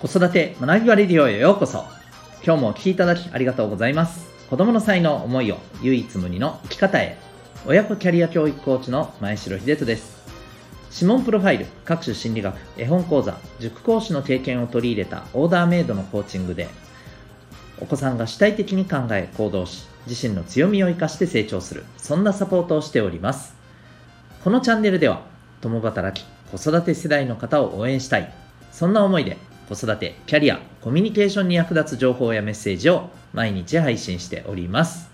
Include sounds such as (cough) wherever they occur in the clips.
子育て学びバレディオへようこそ。今日もお聴きいただきありがとうございます。子供の才能思いを唯一無二の生き方へ。親子キャリア教育コーチの前城秀人です。指紋プロファイル各種心理学絵本講座塾講師の経験を取り入れたオーダーメイドのコーチングでお子さんが主体的に考え行動し自身の強みを生かして成長する。そんなサポートをしております。このチャンネルでは共働き子育て世代の方を応援したい。そんな思いで子育て、キャリア、コミュニケーションに役立つ情報やメッセージを毎日配信しております。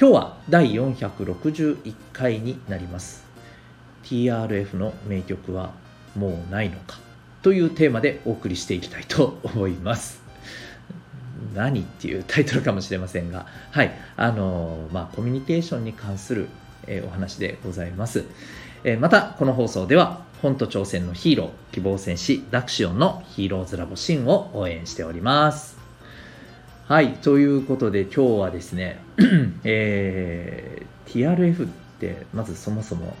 今日は第461回になります。TRF の名曲はもうないのかというテーマでお送りしていきたいと思います。何っていうタイトルかもしれませんが、はい、あのまあ、コミュニケーションに関する、え、お話でございます。え、また、この放送では、本と挑戦のヒーロー、希望戦士、ダクシオンのヒーローズラボシンを応援しております。はい、ということで今日はですね、(clears throat) えー、TRF ってまずそもそも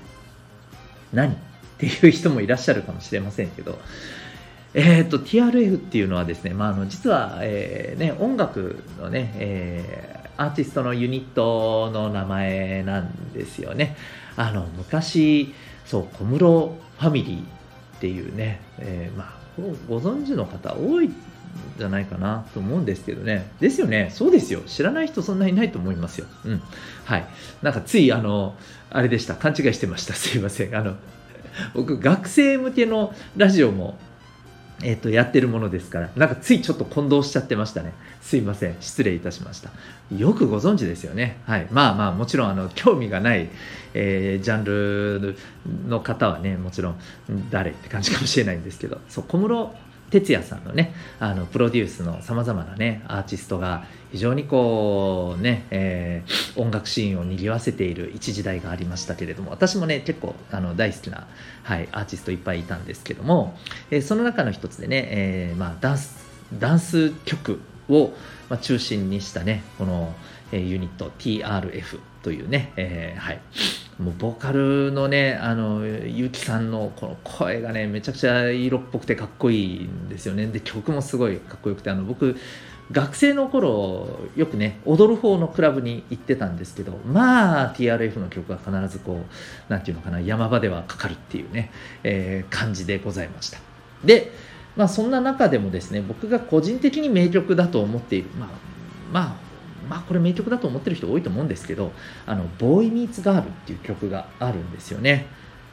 何っていう人もいらっしゃるかもしれませんけど、えーと、TRF っていうのはですね、まあ、あの実は、えーね、音楽のね、え、アーティストのユニットの名前なんですよね。あの昔そう小室ファミリーっていうね、えー、まあご存知の方多いじゃないかなと思うんですけどね。ですよね。そうですよ。知らない人そんなにいないと思いますよ。うん。はい。なんかつい、あの、あれでした。勘違いしてました。すいません。あの、僕、学生向けのラジオもえっ、と、やってるものですから、なんかついちょっと混同しちゃってましたね。すいません。失礼いたしました。よくご存知ですよね。はい。まあまあ、もちろん、あの、興味がない、えー、ジャンルの方はね、もちろん、誰って感じかもしれないんですけど、そう、小室哲也さんのね、あの、プロデュースのさまざまなね、アーティストが非常にこう、ね、えー、音楽シーンを賑わせている一時代がありましたけれども、私もね、結構あの大好きな、はい、アーティストいっぱいいたんですけども、えー、その中の一つでね、えー、まあ、ダンス、ダンス曲を、まあ、中心にしたね、この、えー、ユニット TRF というね、えー、はい。もうボーカルのね、あの、ゆきさんのこの声がね、めちゃくちゃ色っぽくてかっこいいんですよね。で、曲もすごいかっこよくて、あの、僕、学生の頃よくね踊る方のクラブに行ってたんですけどまあ TRF の曲は必ずこう何て言うのかな山場ではかかるっていうね、えー、感じでございましたでまあそんな中でもですね僕が個人的に名曲だと思っているまあまあまあこれ名曲だと思ってる人多いと思うんですけどあの「ボーイ・ミーツ・ガール」っていう曲があるんですよね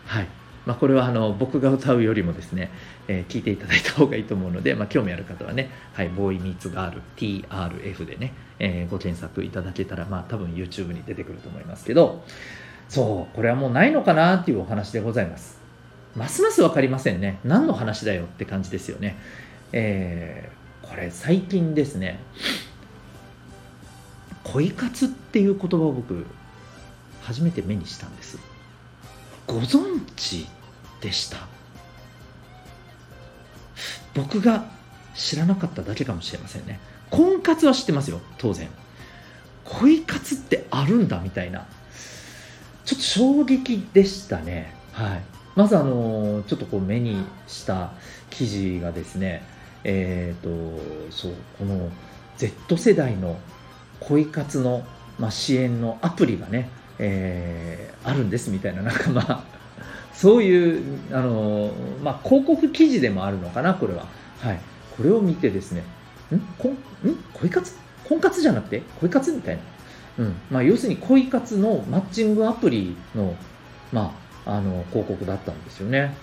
はいまあ、これはあの僕が歌うよりもですね、えー、聞いていただいた方がいいと思うので、まあ、興味ある方はね、はい、ボーイミーツガール TRF でね、えー、ご検索いただけたら、まあ、多分 YouTube に出てくると思いますけど、そう、これはもうないのかなっていうお話でございます。ますます分かりませんね。何の話だよって感じですよね。えー、これ最近ですね、恋活っていう言葉を僕、初めて目にしたんです。ご存知でした？僕が知らなかっただけかもしれませんね。婚活は知ってますよ当然。恋活ってあるんだみたいな。ちょっと衝撃でしたね。はい。まずあのちょっとこう目にした記事がですねえっ、ー、とそうこの Z 世代の恋活の、まあ、支援のアプリがねえー、あるんですみたいな、なんかまあ、(laughs) そういう、あのまあ、広告記事でもあるのかな、これは。はい。これを見てですね、ん？こん？ん？恋活？婚活じゃなくて？恋活みたいな。うん。まあ、要するに恋活のマッチングアプリの、まあ、あの、広告だったんですよね。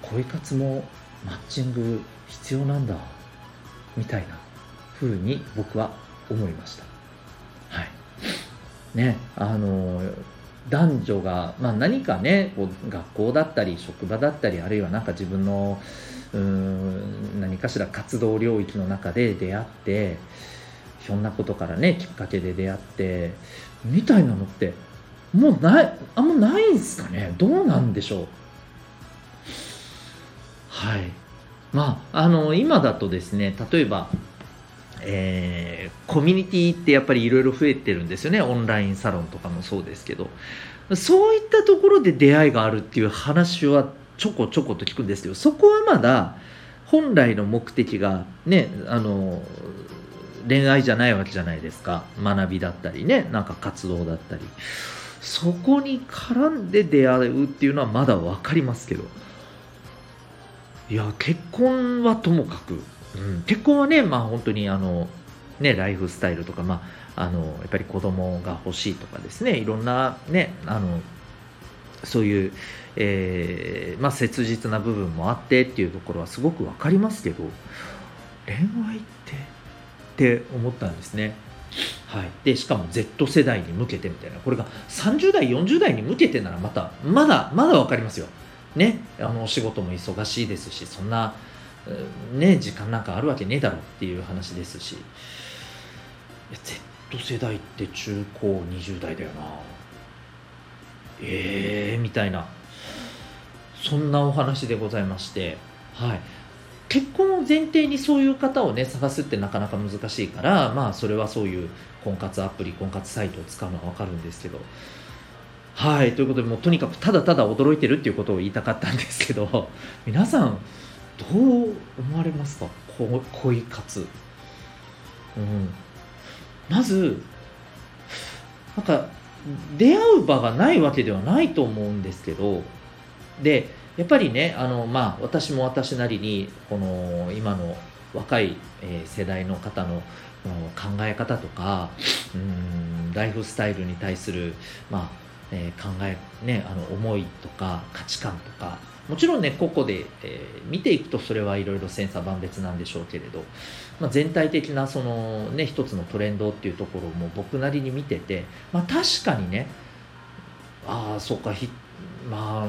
恋活もマッチング必要なんだ、みたいな風に僕は思いました。はい。ね、あの男女が、まあ、何かねこう学校だったり職場だったりあるいは何か自分のうん何かしら活動領域の中で出会ってひょんなことからねきっかけで出会ってみたいなのってもうないあんまないんすかね？どうなんでしょう？はいまああの今だとですね例えばえー、コミュニティってやっぱりいろいろ増えてるんですよね。オンラインサロンとかもそうですけど。そういったところで出会いがあるっていう話はちょこちょこと聞くんですけどそこはまだ本来の目的がねあの恋愛じゃないわけじゃないですか。学びだったりねなんか活動だったり。そこに絡んで出会うっていうのはまだ分かりますけど。いや結婚はともかく、うん、結婚はねまあ本当にあのねライフスタイルとかまああのやっぱり子供が欲しいとかですねいろんなねあのそういう、えー、まあ、切実な部分もあってっていうところはすごく分かりますけど恋愛ってって思ったんですね。はい、でしかも Z 世代に向けてみたいなこれが30代40代に向けてならまたまだまだ分かりますよ。ねあのお仕事も忙しいですしそんなね時間なんかあるわけねえだろっていう話ですしや Z 世代って中高20代だよな。ええー、みたいな。そんなお話でございまして。はい。結婚を前提にそういう方をね探すってなかなか難しいからまあそれはそういう婚活アプリ婚活サイトを使うのは分かるんですけど。はい。ということでもうとにかくただただ驚いてるっていうことを言いたかったんですけど皆さんどう思われますか？恋活。うん。まずなんか出会う場がないわけではないと思うんですけどでやっぱりねあの、まあ、私も私なりにこの今の若い、世代の方の考え方とかうんライフスタイルに対する、まあえ、考え、ね、あの思いとか価値観とかもちろんね個々で、えー、見ていくとそれはいろいろ千差万別なんでしょうけれど、まあ、全体的なそのね一つのトレンドっていうところも僕なりに見てて、まあ、確かにねああそうかひまあ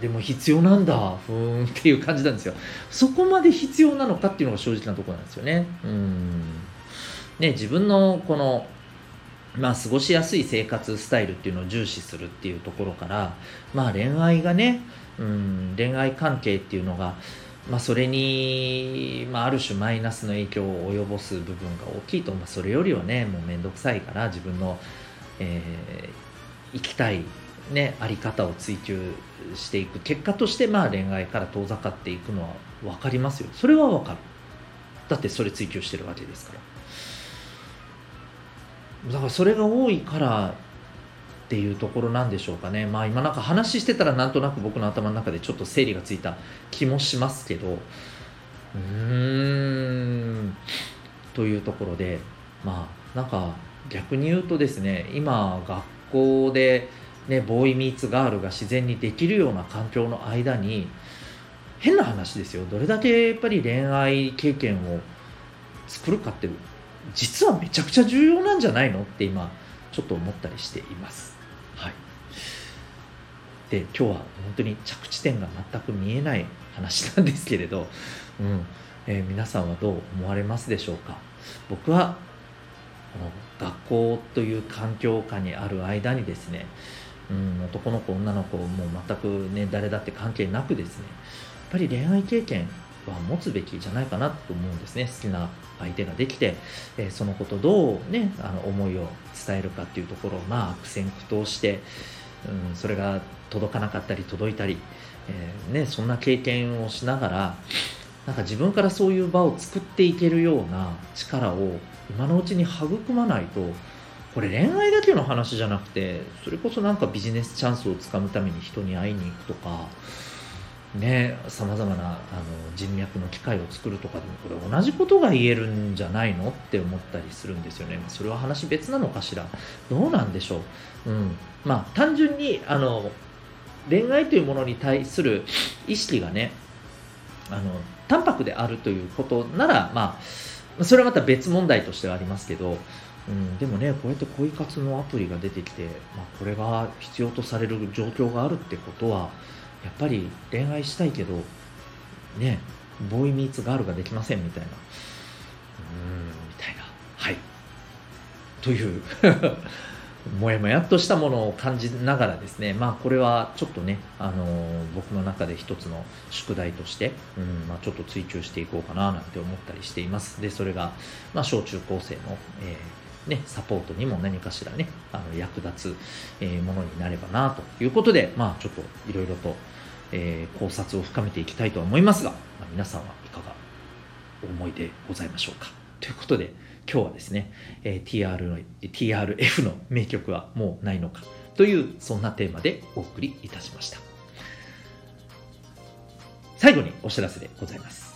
でも必要なんだふーんっていう感じなんですよ。そこまで必要なのかっていうのが正直なところなんですよね。うん。ね自分のこのまあ、過ごしやすい生活スタイルっていうのを重視するっていうところから、まあ、恋愛がね、うん、恋愛関係っていうのが、まあ、それに、まあ、ある種マイナスの影響を及ぼす部分が大きいと、まあ、それよりはねもう面倒くさいから自分の、えー、生きたい、ね、あり方を追求していく結果として、まあ、恋愛から遠ざかっていくのは分かりますよ。それは分かる。だってそれ追求してるわけですから。だからそれが多いからっていうところなんでしょうかね。まあ今なんか話してたらなんとなく僕の頭の中でちょっと整理がついた気もしますけど。うーん。というところでまあなんか逆に言うとですね今学校でねボーイミーツガールが自然にできるような環境の間に変な話ですよ。どれだけやっぱり恋愛経験を作るかって実はめちゃくちゃ重要なんじゃないのって今ちょっと思ったりしています。はい、で今日は本当に着地点が全く見えない話なんですけれど、うん。えー、皆さんはどう思われますでしょうか？僕はこの学校という環境下にある間にですね、うん、男の子女の子も全くね誰だって関係なくですねやっぱり恋愛経験は持つべきじゃないかなと思うんですね。好きな相手ができて、えそのことどうねあの思いを伝えるかっていうところをまあ悪戦苦闘して、うん、それが届かなかったり届いたり、えー、ね、そんな経験をしながらなんか自分からそういう場を作っていけるような力を今のうちに育まないとこれ恋愛だけの話じゃなくてそれこそなんかビジネスチャンスをつかむために人に会いに行くとかねさまざまなあの人脈の機会を作るとかでもこれ同じことが言えるんじゃないのって思ったりするんですよね。それは話別なのかしら。どうなんでしょう、うん、まあ単純にあの恋愛というものに対する意識がねあの淡白であるということならまあそれはまた別問題としてはありますけどうん、でもねこうやって恋活のアプリが出てきて、まあ、これが必要とされる状況があるってことはやっぱり恋愛したいけどねボーイミーツガールができませんみたいな。うんみたいな。はい。という (laughs) もやもやっとしたものを感じながらですね、まあ、これはちょっとね、あのー、僕の中で一つの宿題として、うんまあ、ちょっと追求していこうかななんて思ったりしています。で、それが、まあ、小中高生の、えね、サポートにも何かしらね、あの役立つ、えー、ものになればなということで、まあ、ちょっといろいろとえー考察を深めていきたいと思いますが、まあ皆さんはいかがお思いでございましょうか？ということで、今日はですね、えー TR の TRF の名曲はもうないのか？という、そんなテーマでお送りいたしました。最後にお知らせでございます。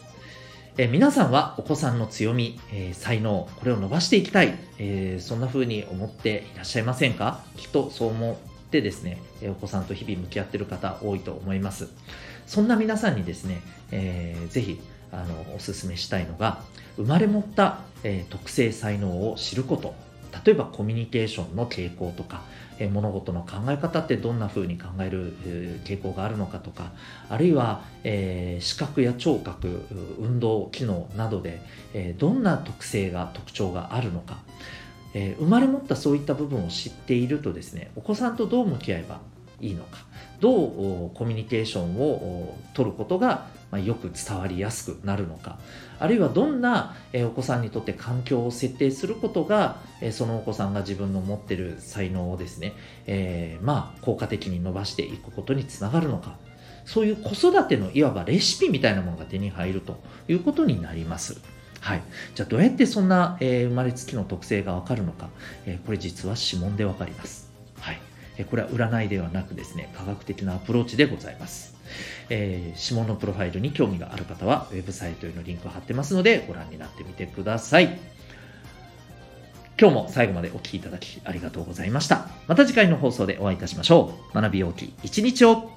え皆さんはお子さんの強み、えー才能、これを伸ばしていきたい、えーそんな風に思っていらっしゃいませんか？きっとそう思ってですね、えお子さんと日々向き合ってる方多いと思います。そんな皆さんにですね、えーぜひあのお勧めしたいのが、生まれ持った、え特性才能を知ること。例えばコミュニケーションの傾向とか、え物事の考え方ってどんな風に考える、傾向があるのかとか、あるいは、えー視覚や聴覚、運動機能などで、えどんな特性が特徴があるのか、えー生まれ持ったそういった部分を知っているとですね、お子さんとどう向き合えばいいのか、どうコミュニケーションをお取ることが、まあ、よく伝わりやすくなるのか、あるいはどんな、お子さんにとって環境を設定することが、そのお子さんが自分の持ってる才能をですね、えーまあ効果的に伸ばしていくことにつながるのか、そういう子育てのいわばレシピみたいなものが手に入るということになります。はい。じゃあどうやってそんな、えー生まれつきの特性がわかるのか、えーこれ実は指紋でわかります。これは占いではなくですね、科学的なアプローチでございます。えー指紋のプロファイルに興味がある方は、ウェブサイトへのリンクを貼ってますので、ご覧になってみてください。今日も最後までお聴きいただきありがとうございました。また次回の放送でお会いいたしましょう。学びようき一日を